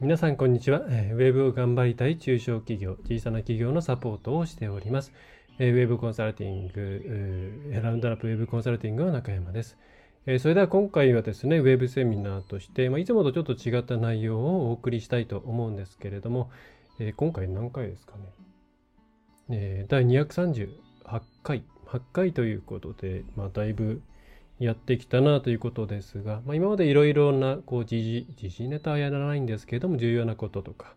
皆さんこんにちは。ウェブを頑張りたい中小企業、小さな企業のサポートをしております。ウェブコンサルティング、ラウンドアップウェブコンサルティングの中山です。それでは今回はですね、ウェブセミナーとして、まあ、いつもとちょっと違った内容をお送りしたいと思うんですけれども、今回何回ですかね。え第238回、8回ということで、まあ、だいぶやってきたなということですが、まあ、今までいろいろなこう時事時事ネタはやらないんですけれども重要なこととか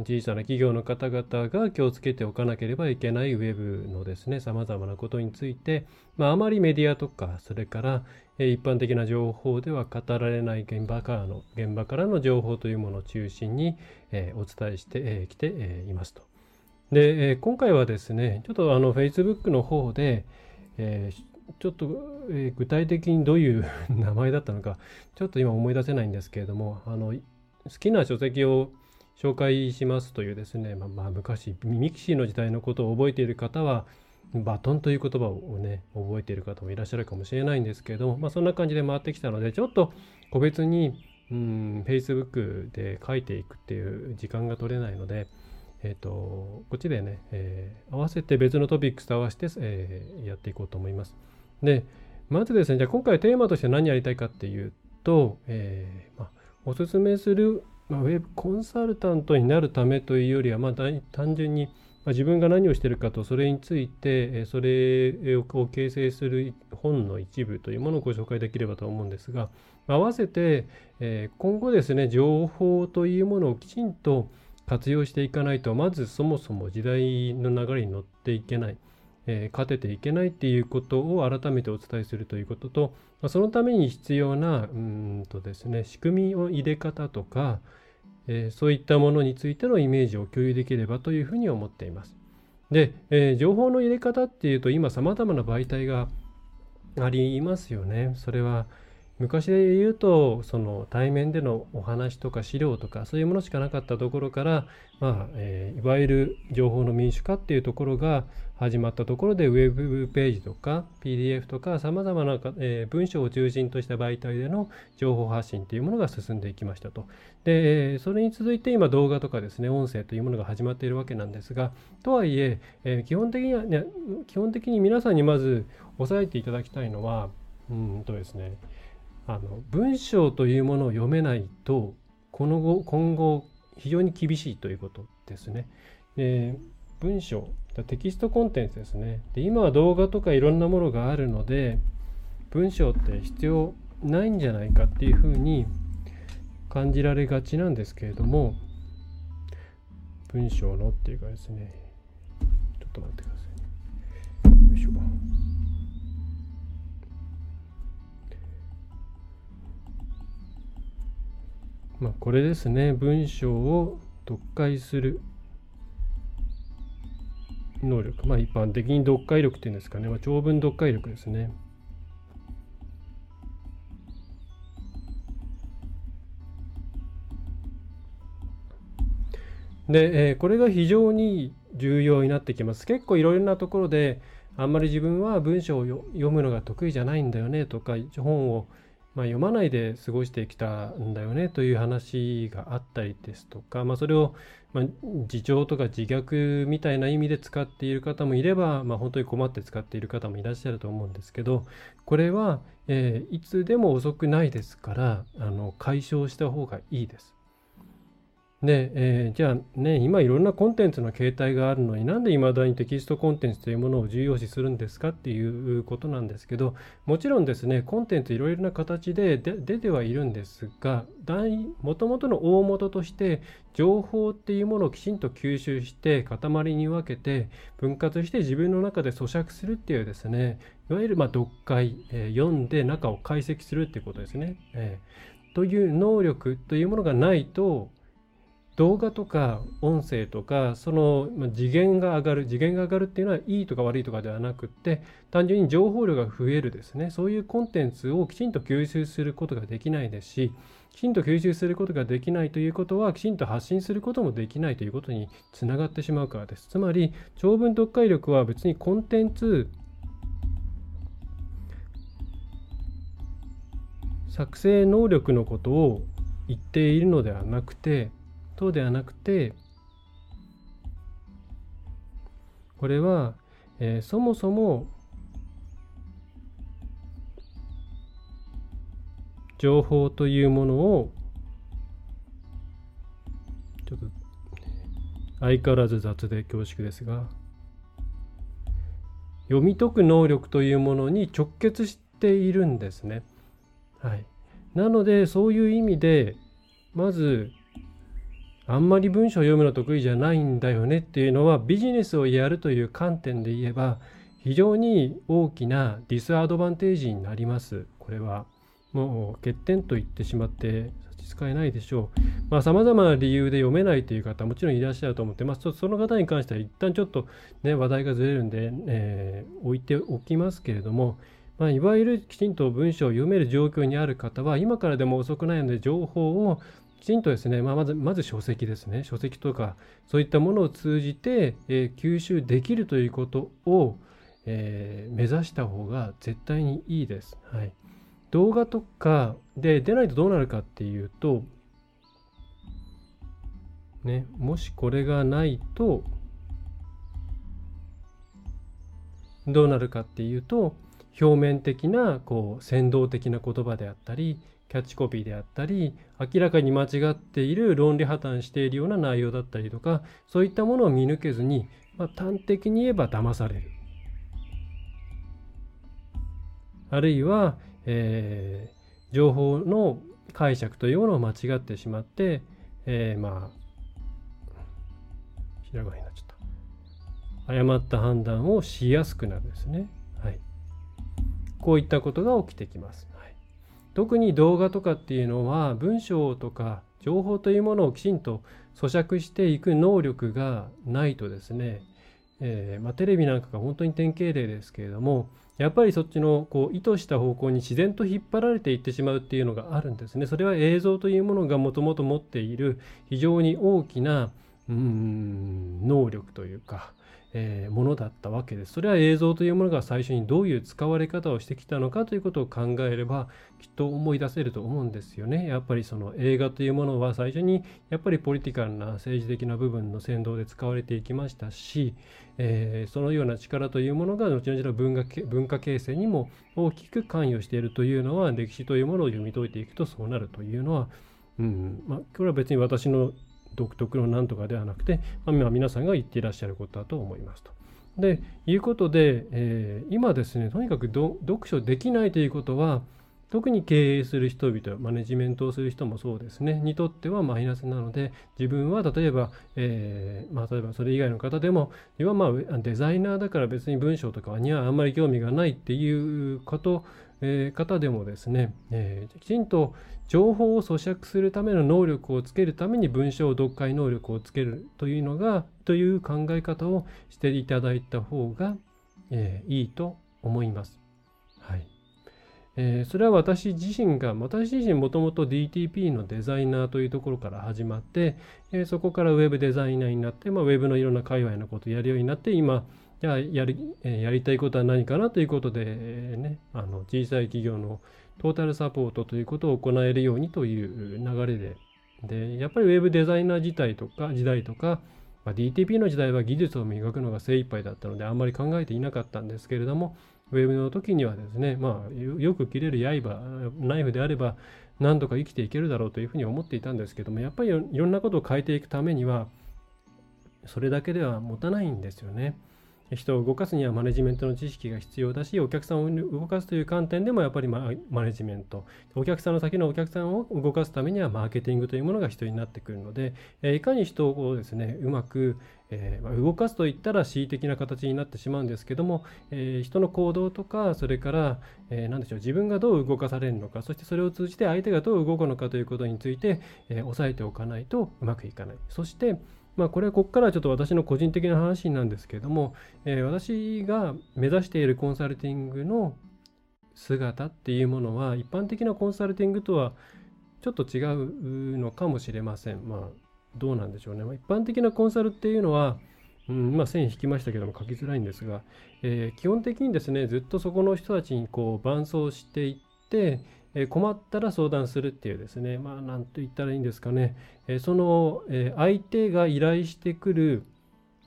小さな企業の方々が気をつけておかなければいけないウェブのですね様々なことについて、まあ、あまりメディアとかそれから一般的な情報では語られない現場からの現場からの情報というものを中心に、え、お伝えしてき、て、いますと。で、今回はですねちょっとあの Facebook の方で、え、ちょっと、えー、具体的にどういう 名前だったのか、ちょっと今思い出せないんですけれども、あの、好きな書籍を紹介しますというですね、まあ、まあ、昔、ミキシーの時代のことを覚えている方は、バトンという言葉をね、覚えている方もいらっしゃるかもしれないんですけれども、まあ、そんな感じで回ってきたので、ちょっと個別に、うん、Facebook で書いていくっていう時間が取れないので、えっ、ー、と、こっちでね、えー、合わせて別のトピックスと合わせて、えー、やっていこうと思います。で、まずですね、じゃあ今回テーマとして何やりたいかっていうと、えーまあ、おすすめする、まあ、ウェブコンサルタントになるためというよりは、まあ、単純に、ま、自分が何をしているかとそれについてそれを形成する本の一部というものをご紹介できればと思うんですが合わせて、今後ですね情報というものをきちんと活用していかないとまずそもそも時代の流れに乗っていけない。えー、勝てていけないっていうことを改めてお伝えするということと、まあ、そのために必要なうんとですね仕組みの入れ方とか、えー、そういったものについてのイメージを共有できればというふうに思っています。で、えー、情報の入れ方っていうと今さまざまな媒体がありますよね。それは昔で言うとその対面でのお話とか資料とかそういうものしかなかったところから、まあえー、いわゆる情報の民主化っていうところが始まったところでウェブページとか PDF とかさまざまな、えー、文章を中心とした媒体での情報発信というものが進んでいきましたと。でそれに続いて今動画とかですね音声というものが始まっているわけなんですがとはいええー、基本的には、基本的に皆さんにまず押さえていただきたいのはうんとですねあの文章というものを読めないとこの後今後非常に厳しいということですね。で文章テキストコンテンツですね。で今は動画とかいろんなものがあるので文章って必要ないんじゃないかっていうふうに感じられがちなんですけれども文章のっていうかですね。ちょっと待ってくださまあ、これですね。文章を読解する能力。まあ一般的に読解力っていうんですかね、まあ、長文読解力ですね。で、えー、これが非常に重要になってきます。結構いろいろなところであんまり自分は文章を読むのが得意じゃないんだよねとか本をまあ、読まないで過ごしてきたんだよねという話があったりですとか、まあ、それを、まあ、自重とか自虐みたいな意味で使っている方もいれば、まあ、本当に困って使っている方もいらっしゃると思うんですけどこれは、えー、いつでも遅くないですからあの解消した方がいいです。で、えー、じゃあね、今いろんなコンテンツの形態があるのになんで未だにテキストコンテンツというものを重要視するんですかっていうことなんですけど、もちろんですね、コンテンツいろいろな形で出てはいるんですが、もともとの大元として情報っていうものをきちんと吸収して塊に分けて分割して自分の中で咀嚼するっていうですね、いわゆるま読解、えー、読んで中を解析するっていうことですね。えーという能力というものがないと動画とか音声とかその次元が上がる次元が上がるっていうのはいいとか悪いとかではなくって単純に情報量が増えるですね。そういうコンテンツをきちんと吸収することができないですしきちんと吸収することができないということはきちんと発信することもできないということにつながってしまうからです。つまり長文読解力は別にコンテンツ作成能力のことを言っているのではなくて等ではなくてこれは、えー、そもそも情報というものをちょっと相変わらず雑で恐縮ですが読み解く能力というものに直結しているんですね。はい、なのでそういう意味でまずあんまり文章を読むの得意じゃないんだよねっていうのはビジネスをやるという観点で言えば非常に大きなディスアドバンテージになります。これはもう欠点と言ってしまって差し支えないでしょう。まあ様々な理由で読めないという方もちろんいらっしゃると思ってます。その方に関しては一旦ちょっとね話題がずれるんで、えー、置いておきますけれども、まあ、いわゆるきちんと文章を読める状況にある方は今からでも遅くないので情報をきちんとですね、まあ、まずまず書籍ですね書籍とかそういったものを通じて、えー、吸収できるということを、えー、目指した方が絶対にいいです。はい、動画とかで出ないとどうなるかっていうと、ね、もしこれがないとどうなるかっていうと表面的なこう先導的な言葉であったりキャッチコピーであったり明らかに間違っている論理破綻しているような内容だったりとかそういったものを見抜けずに、まあ、端的に言えば騙されるあるいは、えー、情報の解釈というものを間違ってしまって、えー、まあひらがなになっちゃった誤った判断をしやすくなるんですね。はい、こういったことが起きてきます。特に動画とかっていうのは文章とか情報というものをきちんと咀嚼していく能力がないとですね、えー、まあ、テレビなんかが本当に典型例ですけれどもやっぱりそっちのこう意図した方向に自然と引っ張られていってしまうっていうのがあるんですね。それは映像というものがもともと持っている非常に大きなうん能力というか、えー、ものだったわけです。それは映像というものが最初にどういう使われ方をしてきたのかということを考えればきっと思い出せると思うんですよね。やっぱりその映画というものは最初にやっぱりポリティカルな政治的な部分の先導で使われていきましたし、えー、そのような力というものが後々の文化文化形成にも大きく関与しているというのは歴史というものを読み解いていくとそうなるというのは、うんまあ、これは別に私の独特のなんとかではなくて、まあ、皆さんが言っていらっしゃることだと思いますと。でいうことで、えー、今ですねとにかく読書できないということは特に経営する人々マネジメントをする人もそうですねにとってはマイナスなので自分は例えば、えー、まあ、例えばそれ以外の方でも要はまあデザイナーだから別に文章とかにはあんまり興味がないっていうことえ、方でもですね、え、きちんと情報を咀嚼するための能力をつけるために文章読解能力をつけるというのがという考え方をしていただいた方が、え、いいと思います。はいえー、それは私自身が私自身もともと DTP のデザイナーというところから始まって、え、そこからウェブデザイナーになって、まあ、ウェブのいろんな界隈のことをやるようになって今じゃあやりやりたいことは何かなということで、ね、あの小さい企業のトータルサポートということを行えるようにという流れで、でやっぱりウェブデザイナー自体とか時代とか、まあ、DTP の時代は技術を磨くのが精一杯だったのであんまり考えていなかったんですけれども、ウェブの時にはですね、まあ、よく切れる刃、ナイフであれば何とか生きていけるだろうというふうに思っていたんですけども、やっぱりいろんなことを変えていくためには、それだけでは持たないんですよね。人を動かすにはマネジメントの知識が必要だし、お客さんを動かすという観点でもやっぱりマネジメント、お客さんの先のお客さんを動かすためにはマーケティングというものが必要になってくるので、いかに人をですね、うまくえー、動かすといったら恣意的な形になってしまうんですけども、えー、人の行動とかそれから、えー、何でしょう自分がどう動かされるのかそしてそれを通じて相手がどう動くのかということについて、え押さえておかないとうまくいかない。そしてまあ、これはここからはちょっと私の個人的な話なんですけども、え私が目指しているコンサルティングの姿っていうものは一般的なコンサルティングとはちょっと違うのかもしれません。まあどうなんでしょうね。ま、一般的なコンサルっていうのは、うん、まあ、線引きましたけども書きづらいんですが、えー、基本的にですね、ずっとそこの人たちにこう伴走していって、え、困ったら相談するっていうですね、まあ、なんと言ったらいいんですかね、え、その、え相手が依頼してくる、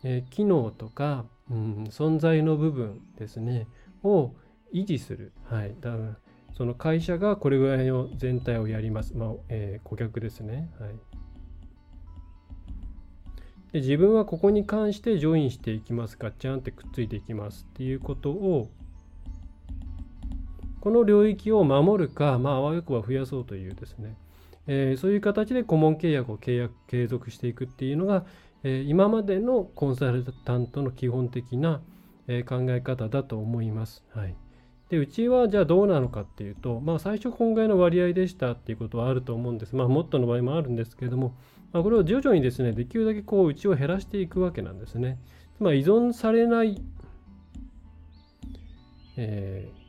え機能とか、うん、存在の部分ですね、を維持する。はい。だその会社がこれぐらいの全体をやります。まあ、え顧客ですね。はい。で自分はここに関してジョインしていきますガッチャンってくっついていきますっていうことをこの領域を守るか、まあ、あわよくば増やそうというですね、えー、そういう形で顧問契約を契約継続していくっていうのが、えー、今までのコンサルタントの基本的な、えー、考え方だと思います。はい、でうちはじゃあどうなのかっていうと、まあ、最初本外の割合でしたっていうことはあると思うんです。まあ、もっとの場合もあるんですけれども、まあ、これを徐々にですね、できるだけこう、内を減らしていくわけなんですね。まり依存されない、えー、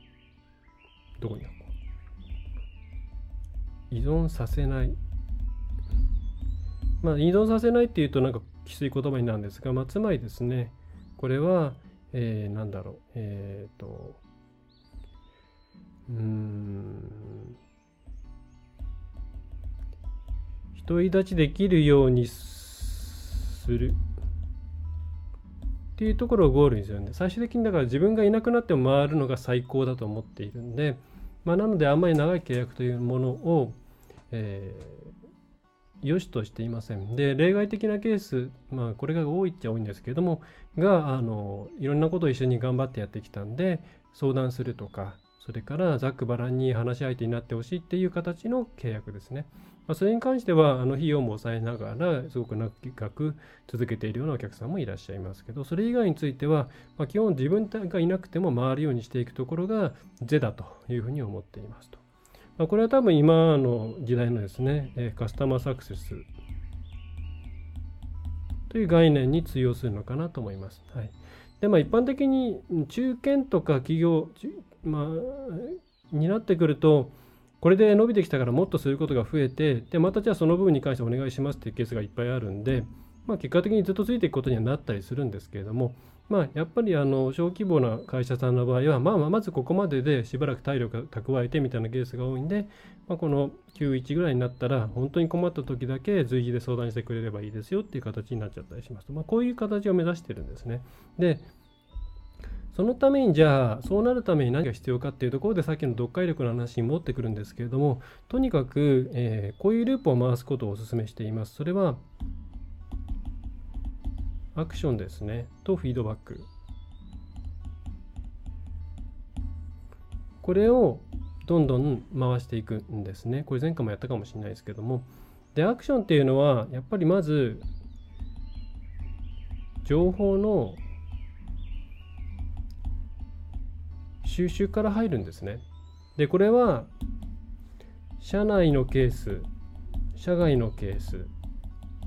どこに依存させない。まあ、依存させないっていうとなんかきつい言葉になるんですが、まあ、つまりですね、これは、えー、なんだろう、えっ、ー、と、うん、独り立ちできるようにするっていうところをゴールにするんで最終的にだから自分がいなくなっても回るのが最高だと思っているんで、まあ、なのであんまり長い契約というものを、えー、良しとしていません。で例外的なケース、まあ、これが多いっちゃ多いんですけれどもがあのいろんなことを一緒に頑張ってやってきたんで相談するとかそれからざっくばらんに話し相手になってほしいっていう形の契約ですね。まあ、それに関してはあの費用も抑えながらすごく長く続けているようなお客さんもいらっしゃいますけどそれ以外については、まあ、基本自分がいなくても回るようにしていくところが是だというふうに思っていますと。まあ、これは多分今の時代のですねカスタマーサクセスという概念に通用するのかなと思います。はい、でまあ一般的に中堅とか企業、まあ、になってくるとこれで伸びてきたからもっとすることが増えて、で、またじゃあその部分に関してお願いしますっていうケースがいっぱいあるんで、まあ、結果的にずっとついていくことにはなったりするんですけれども、まあ、やっぱりあの小規模な会社さんの場合は、まあ、まあまずここまででしばらく体力蓄えてみたいなケースが多いんで、まあ、この91ぐらいになったら、本当に困った時だけ随時で相談してくれればいいですよっていう形になっちゃったりします。まあ、こういう形を目指してるんですね。で、そのためにじゃあそうなるために何が必要かっていうところでさっきの読解力の話に持ってくるんですけれどもとにかく、えー、こういうループを回すことをお勧めしています。それはアクションですね。とフィードバック。これをどんどん回していくんですね。これ前回もやったかもしれないですけども。でアクションっていうのはやっぱりまず情報の収集から入るんですね。で、これは、社内のケース、社外のケース、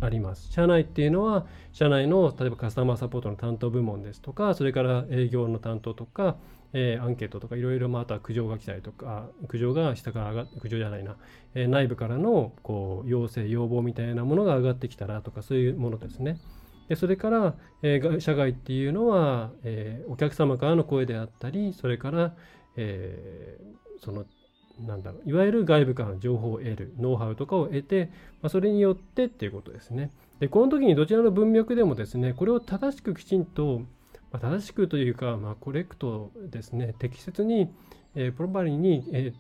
あります。社内っていうのは、社内の例えばカスタマーサポートの担当部門ですとか、それから営業の担当とか、えー、アンケートとかいろいろまた苦情が来たりとか、苦情が下から上がっ苦情じゃないな、えー、内部からのこう要請、要望みたいなものが上がってきたらとか、そういうものですね。でそれから、えー、社外っていうのは、えー、お客様からの声であったりそれから、えー、そのなんだろういわゆる外部からの情報を得るノウハウとかを得て、まあ、それによってっていうことですね。でこの時にどちらの文脈でもですねこれを正しくきちんと、まあ、正しくというか、まあ、コレクトですね適切に、えー、プロパリに、え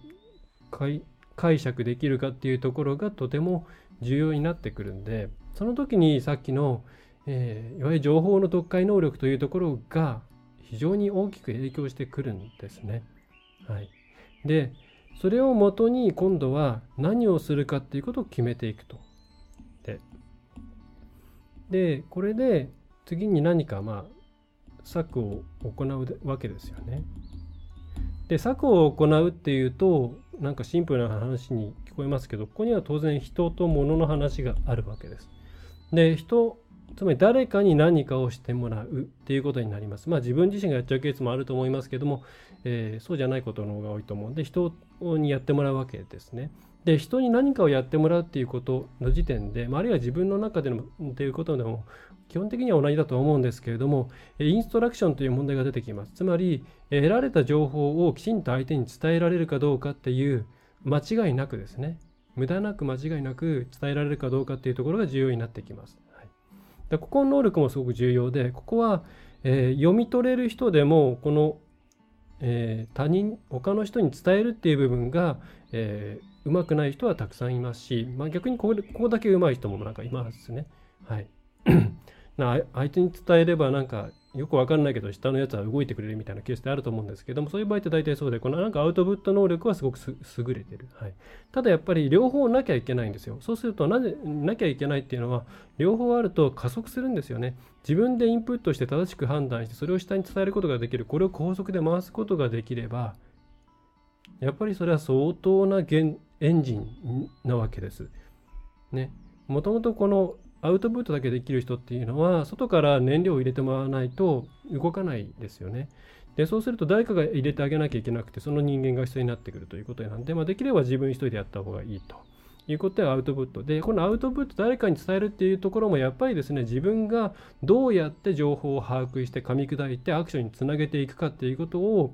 ー、解釈できるかっていうところがとても重要になってくるんでその時にさっきの、えー、いわゆる情報の読解能力というところが非常に大きく影響してくるんですね。はい、でそれをもとに今度は何をするかっていうことを決めていくと。ででこれで次に何かまあ策を行うわけですよね。で策を行うっていうとなんかシンプルな話に聞こえますけどここには当然人と物の話があるわけです。で人つまり誰かに何かをしてもらうっていうことになります。まあ自分自身がやっちゃうケースもあると思いますけども、えー、そうじゃないことの方が多いと思うんで人にやってもらうわけですね。で人に何かをやってもらうっていうことの時点で、まあ、あるいは自分の中でのっていうことでも基本的には同じだと思うんですけれどもインストラクションという問題が出てきますつまり得られた情報をきちんと相手に伝えられるかどうかっていう間違いなくですね無駄なく間違いなく伝えられるかどうかっていうところが重要になってきます、でここの能力もすごく重要でここは、えー、読み取れる人でもこの、えー、他人他の人に伝えるっていう部分が、えー、うまくない人はたくさんいますし、まあ、逆にここここだけうまい人もなんかいますね。はい。な相手に伝えればなんかよくわかんないけど下のやつは動いてくれるみたいなケースってあると思うんですけどもそういう場合って大体そうでこのなんかアウトプット能力はすごく優れてる、はい、ただやっぱり両方なきゃいけないんですよ。そうするとなぜなきゃいけないっていうのは両方あると加速するんですよね。自分でインプットして正しく判断してそれを下に伝えることができる。これを高速で回すことができればやっぱりそれは相当なエンジンなわけです。ね。もともとこのアウトプットだけできる人っていうのは外から燃料を入れてもらわないと動かないですよね。でそうすると誰かが入れてあげなきゃいけなくてその人間が必要になってくるということなんで、まあ、できれば自分一人でやった方がいいということでアウトプットでこのアウトプット誰かに伝えるっていうところもやっぱりですね自分がどうやって情報を把握して噛み砕いてアクションにつなげていくかっていうことを、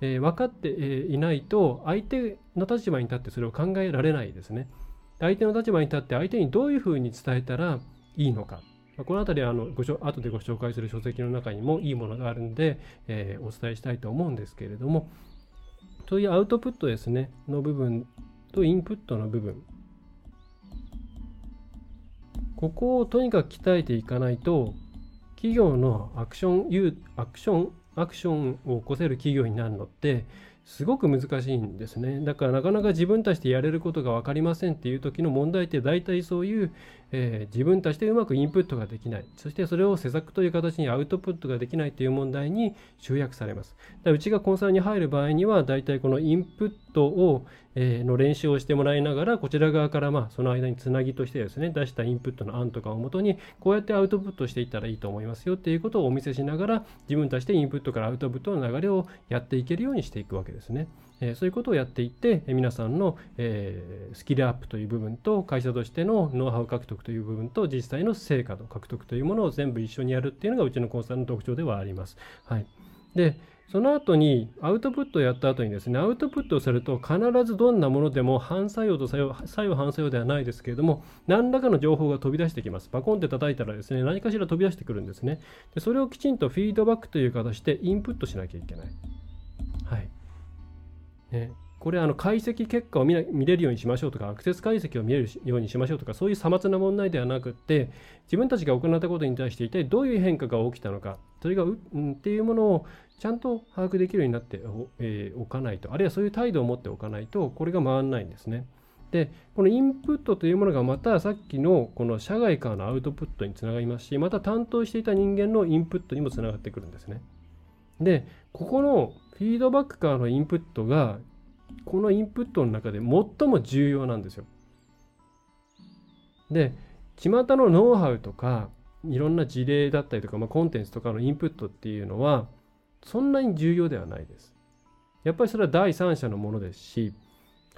えー、分かっていないと相手の立場に立ってそれを考えられないですね。相手の立場に立って相手にどういうふうに伝えたらいいのか。この辺りはあのご後でご紹介する書籍の中にもいいものがあるんで、えー、お伝えしたいと思うんですけれども、そういうアウトプットですね、の部分とインプットの部分。ここをとにかく鍛えていかないと、企業のアクション、アクション、アクションを起こせる企業になるのって、すごく難しいんですね。だからなかなか自分たちでやれることが分かりませんっていう時の問題って大体そういう、えー、自分たちでうまくインプットができない。そしてそれを施策という形にアウトプットができないという問題に集約されます。だうちがコンサルに入る場合には大体このインプットを、えー、の練習をしてもらいながらこちら側からまあその間につなぎとしてですね出したインプットの案とかをもとにこうやってアウトプットしていったらいいと思いますよっていうことをお見せしながら自分たちでインプットからアウトプットの流れをやっていけるようにしていくわけ。ですね。えそういうことをやっていって、え皆さんの、えスキルアップという部分と会社としてのノウハウ獲得という部分と実際の成果の獲得というものを全部一緒にやるっていうのがうちのコンサルの特徴ではあります。はい、でその後にアウトプットをやった後にですねアウトプットをすると必ずどんなものでも反作用と作用作用反作用ではないですけれども何らかの情報が飛び出してきます。バコンって叩いたらですね何かしら飛び出してくるんですね。でそれをきちんとフィードバックという形でインプットしなきゃいけない。はい。ね、これあの解析結果を見れるようにしましょうとかアクセス解析を見れるようにしましょうとかそういうさまつな問題ではなくって自分たちが行ったことに対して一体どういう変化が起きたのかそれがう、うん、っていうものをちゃんと把握できるようになってお,、えー、おかないとあるいはそういう態度を持っておかないとこれが回らないんですね。でこのインプットというものがまたさっきのこの社外からのアウトプットにつながりますしまた担当していた人間のインプットにもつながってくるんですね。でここのフィードバックからのインプットがこのインプットの中で最も重要なんですよ。で、巷のノウハウとか、いろんな事例だったりとか、まあ、コンテンツとかのインプットっていうのは、そんなに重要ではないです。やっぱりそれは第三者のものですし、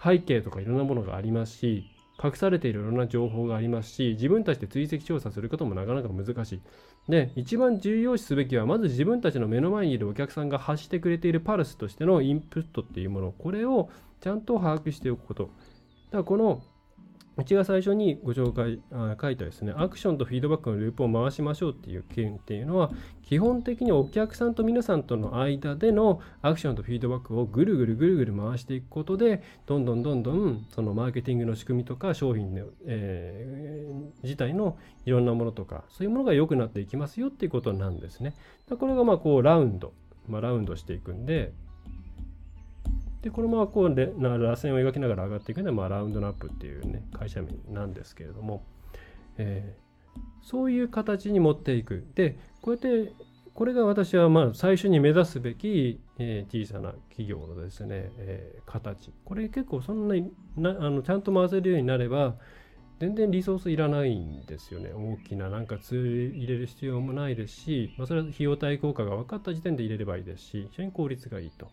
背景とかいろんなものがありますし、隠されているいろんな情報がありますし、自分たちで追跡調査することもなかなか難しい。で、一番重要視すべきは、まず自分たちの目の前にいるお客さんが発してくれているパルスとしてのインプットっていうもの、これをちゃんと把握しておくこと。だからこのうちが最初にご紹介あ書いたですね、アクションとフィードバックのループを回しましょうっていう件っていうのは、基本的にお客さんと皆さんとの間でのアクションとフィードバックをぐるぐるぐるぐる回していくことで、どんどんどんどんそのマーケティングの仕組みとか商品の、えー、自体のいろんなものとか、そういうものが良くなっていきますよっていうことなんですね。これがまあこうラウンドまあ、ラウンドしていくんででこのままこうでな螺旋を描きながら上がっていくのは、まあ、ラウンドナップっていうね会社名なんですけれども、えー、そういう形に持っていく。でこうやってこれが私はまあ最初に目指すべき、えー、小さな企業のですね、えー、形。これ結構そんなになあのちゃんと回せるようになれば全然リソースいらないんですよね。大きななんかツール入れる必要もないですし、まあ、それは費用対効果が分かった時点で入れればいいですし非常に効率がいいと。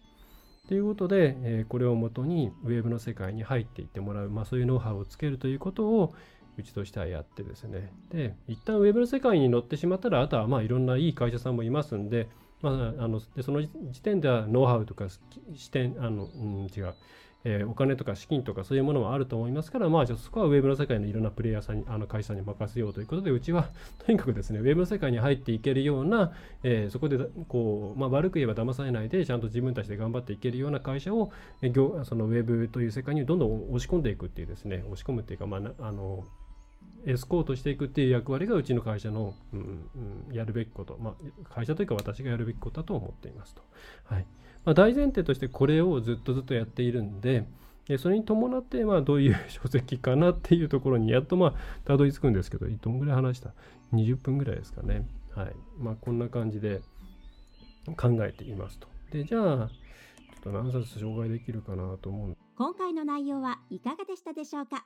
ということで、えー、これをもとにウェブの世界に入っていってもらう、まあ、そういうノウハウをつけるということをうちとしてはやってですね。で、一旦ウェブの世界に乗ってしまったら、あとはまあいろんないい会社さんもいますんで、まあ、あのでその時点ではノウハウとか視点、あの、うん、違う。えー、お金とか資金とかそういうものもあると思いますから、まあ、じゃそこはウェブの世界のいろんなプレイヤーさんに、あの会社に任せようということで、うちはとにかくですね、ウェブの世界に入っていけるような、えー、そこでこう、まあ、悪く言えば騙されないで、ちゃんと自分たちで頑張っていけるような会社を、えー、そのウェブという世界にどんどん押し込んでいくっていうですね、押し込むっていうか、まあ、あのエスコートしていくっていう役割がうちの会社の、うんうん、やるべきこと、まあ、会社というか私がやるべきことだと思っていますと。はいまあ、大前提としてこれをずっとずっとやっているんで、でそれに伴って、まあ、どういう書籍かなっていうところにやっとまあたどり着くんですけど、どんぐらい話した ?20 分ぐらいですかね。はい。まあ、こんな感じで考えていますと。で、じゃあ、ちょっと何冊紹介できるかなと思う今回の内容はいかがでしたでしょうか？